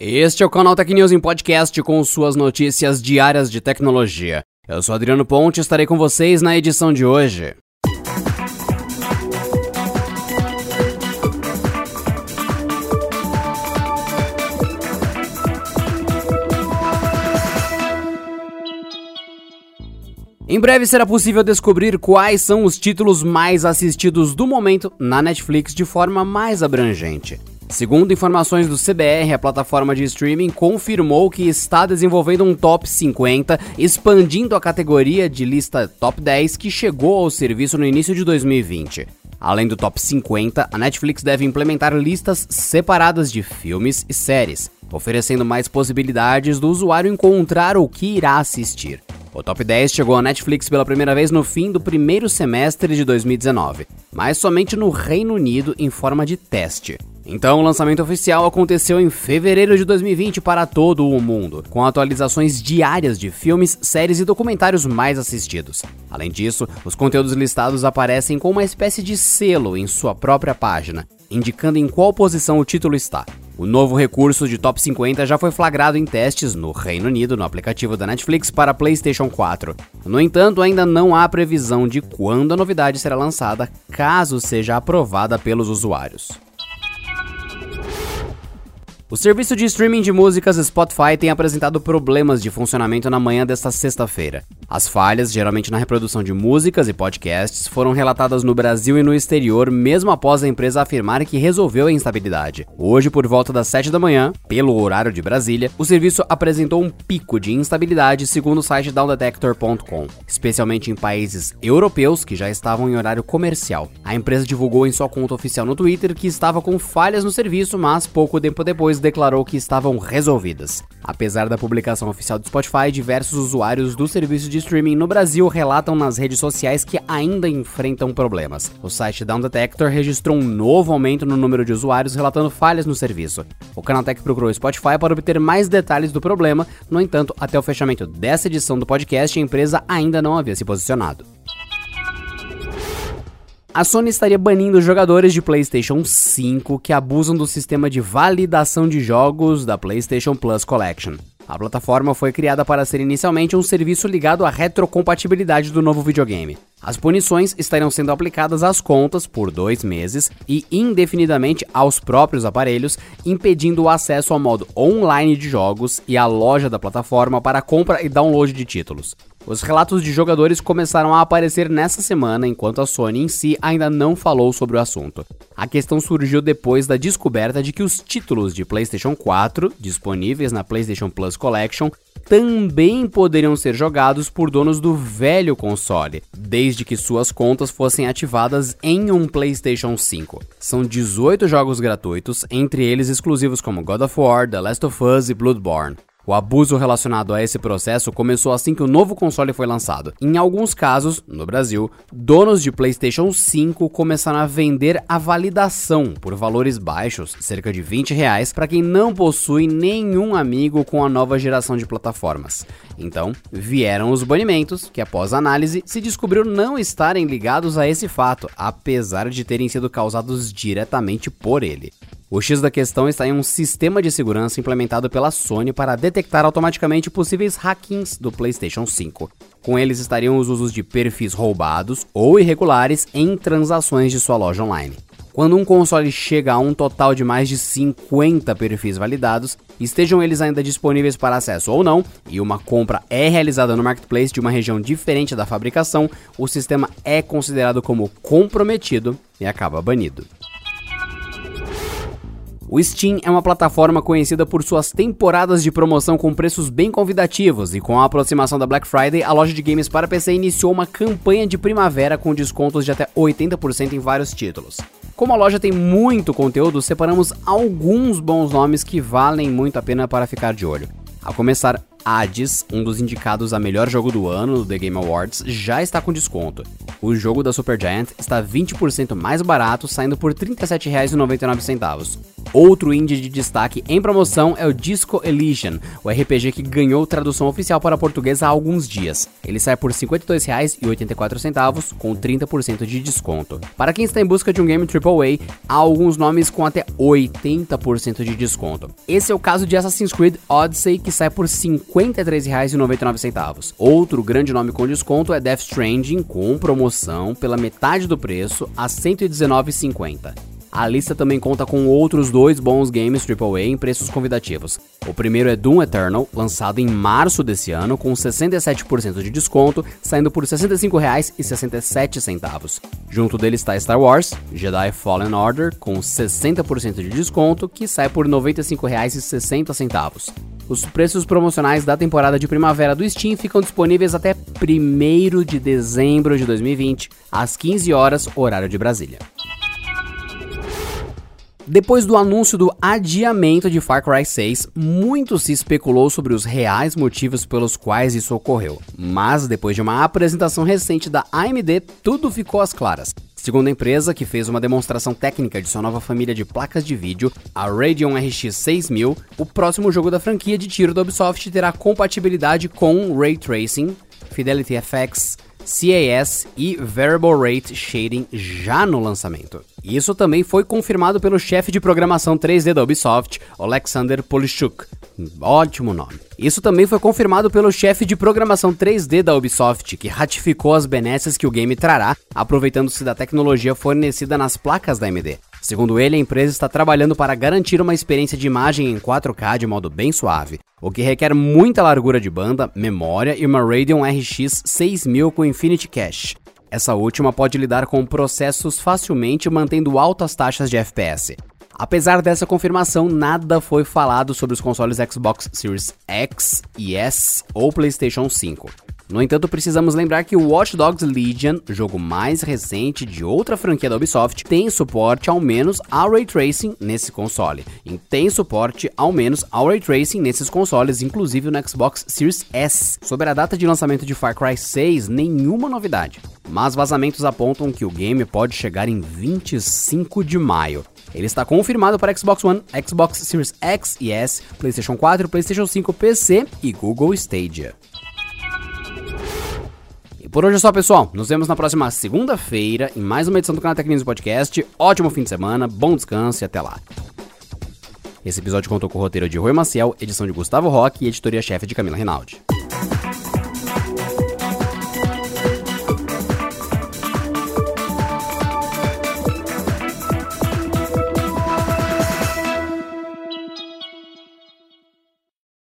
Este é o canal Tech News em podcast com suas notícias diárias de tecnologia. Eu sou Adriano Ponte e estarei com vocês na edição de hoje. Em breve será possível descobrir quais são os títulos mais assistidos do momento na Netflix de forma mais abrangente. Segundo informações do CBR, a plataforma de streaming confirmou que está desenvolvendo um top 50, expandindo a categoria de lista top 10 que chegou ao serviço no início de 2020. Além do top 50, a Netflix deve implementar listas separadas de filmes e séries, oferecendo mais possibilidades do usuário encontrar o que irá assistir. O top 10 chegou à Netflix pela primeira vez no fim do primeiro semestre de 2019, mas somente no Reino Unido em forma de teste. Então, o lançamento oficial aconteceu em fevereiro de 2020 para todo o mundo, com atualizações diárias de filmes, séries e documentários mais assistidos. Além disso, os conteúdos listados aparecem com uma espécie de selo em sua própria página, indicando em qual posição o título está. O novo recurso de Top 50 já foi flagrado em testes no Reino Unido no aplicativo da Netflix para PlayStation 4. No entanto, ainda não há previsão de quando a novidade será lançada, caso seja aprovada pelos usuários. O serviço de streaming de músicas Spotify tem apresentado problemas de funcionamento na manhã desta sexta-feira. As falhas, geralmente na reprodução de músicas e podcasts, foram relatadas no Brasil e no exterior, mesmo após a empresa afirmar que resolveu a instabilidade. Hoje, por volta das 7 da manhã, pelo horário de Brasília, o serviço apresentou um pico de instabilidade, segundo o site downdetector.com, especialmente em países europeus que já estavam em horário comercial. A empresa divulgou em sua conta oficial no Twitter que estava com falhas no serviço, mas pouco tempo depois declarou que estavam resolvidas. Apesar da publicação oficial do Spotify, diversos usuários do serviço de streaming no Brasil relatam nas redes sociais que ainda enfrentam problemas. O site Down Detector registrou um novo aumento no número de usuários relatando falhas no serviço. O Canaltech procurou o Spotify para obter mais detalhes do problema, no entanto, até o fechamento dessa edição do podcast, a empresa ainda não havia se posicionado a Sony estaria banindo jogadores de PlayStation 5 que abusam do sistema de validação de jogos da PlayStation Plus Collection. A plataforma foi criada para ser inicialmente um serviço ligado à retrocompatibilidade do novo videogame. As punições estarão sendo aplicadas às contas por dois meses e indefinidamente aos próprios aparelhos, impedindo o acesso ao modo online de jogos e à loja da plataforma para compra e download de títulos. Os relatos de jogadores começaram a aparecer nessa semana, enquanto a Sony em si ainda não falou sobre o assunto. A questão surgiu depois da descoberta de que os títulos de PlayStation 4, disponíveis na PlayStation Plus Collection, também poderiam ser jogados por donos do velho console, desde que suas contas fossem ativadas em um PlayStation 5. São 18 jogos gratuitos, entre eles exclusivos como God of War, The Last of Us e Bloodborne. O abuso relacionado a esse processo começou assim que o novo console foi lançado. Em alguns casos, no Brasil, donos de PlayStation 5 começaram a vender a validação por valores baixos, cerca de 20 reais, para quem não possui nenhum amigo com a nova geração de plataformas. Então, vieram os banimentos, que após análise se descobriu não estarem ligados a esse fato, apesar de terem sido causados diretamente por ele. O X da questão está em um sistema de segurança implementado pela Sony para detectar automaticamente possíveis hackings do PlayStation 5. Com eles estariam os usos de perfis roubados ou irregulares em transações de sua loja online. Quando um console chega a um total de mais de 50 perfis validados, estejam eles ainda disponíveis para acesso ou não, e uma compra é realizada no marketplace de uma região diferente da fabricação, o sistema é considerado como comprometido e acaba banido. O Steam é uma plataforma conhecida por suas temporadas de promoção com preços bem convidativos e com a aproximação da Black Friday, a loja de games para PC iniciou uma campanha de primavera com descontos de até 80% em vários títulos. Como a loja tem muito conteúdo, separamos alguns bons nomes que valem muito a pena para ficar de olho. A começar, Hades, um dos indicados a melhor jogo do ano no The Game Awards, já está com desconto. O jogo da Supergiant está 20% mais barato, saindo por R$ 37,99. Outro indie de destaque em promoção é o Disco Elysian, o RPG que ganhou tradução oficial para português há alguns dias. Ele sai por R$ 52,84 com 30% de desconto. Para quem está em busca de um game AAA, há alguns nomes com até 80% de desconto. Esse é o caso de Assassin's Creed Odyssey, que sai por R$ 53,99. Outro grande nome com desconto é Death Stranding, com promoção pela metade do preço a R$ 119,50. A lista também conta com outros dois bons games AAA em preços convidativos. O primeiro é Doom Eternal, lançado em março desse ano, com 67% de desconto, saindo por R$ 65,67. Junto dele está Star Wars, Jedi Fallen Order, com 60% de desconto, que sai por R$ 95,60. Os preços promocionais da temporada de primavera do Steam ficam disponíveis até 1 de dezembro de 2020, às 15 horas, horário de Brasília. Depois do anúncio do adiamento de Far Cry 6, muito se especulou sobre os reais motivos pelos quais isso ocorreu. Mas depois de uma apresentação recente da AMD, tudo ficou às claras. Segundo a empresa, que fez uma demonstração técnica de sua nova família de placas de vídeo, a Radeon RX 6000, o próximo jogo da franquia de tiro da Ubisoft terá compatibilidade com Ray Tracing, Fidelity FX, CAS e Variable Rate Shading já no lançamento. Isso também foi confirmado pelo chefe de programação 3D da Ubisoft, Alexander Polishuk. Ótimo nome. Isso também foi confirmado pelo chefe de programação 3D da Ubisoft, que ratificou as benesses que o game trará, aproveitando-se da tecnologia fornecida nas placas da AMD. Segundo ele, a empresa está trabalhando para garantir uma experiência de imagem em 4K de modo bem suave, o que requer muita largura de banda, memória e uma Radeon RX 6000 com Infinity Cache. Essa última pode lidar com processos facilmente mantendo altas taxas de FPS. Apesar dessa confirmação, nada foi falado sobre os consoles Xbox Series X e S ou PlayStation 5. No entanto, precisamos lembrar que o Watch Dogs Legion, jogo mais recente de outra franquia da Ubisoft, tem suporte ao menos ao Ray Tracing nesse console. E tem suporte ao menos ao Ray Tracing nesses consoles, inclusive no Xbox Series S. Sobre a data de lançamento de Far Cry 6, nenhuma novidade. Mas vazamentos apontam que o game pode chegar em 25 de maio. Ele está confirmado para Xbox One, Xbox Series X e S, PlayStation 4, PlayStation 5, PC e Google Stadia. Por hoje é só, pessoal. Nos vemos na próxima segunda-feira em mais uma edição do canal Tecnismo Podcast. Ótimo fim de semana, bom descanso e até lá. Esse episódio contou com o roteiro de Rui Maciel, edição de Gustavo Roque e editoria-chefe de Camila Rinaldi.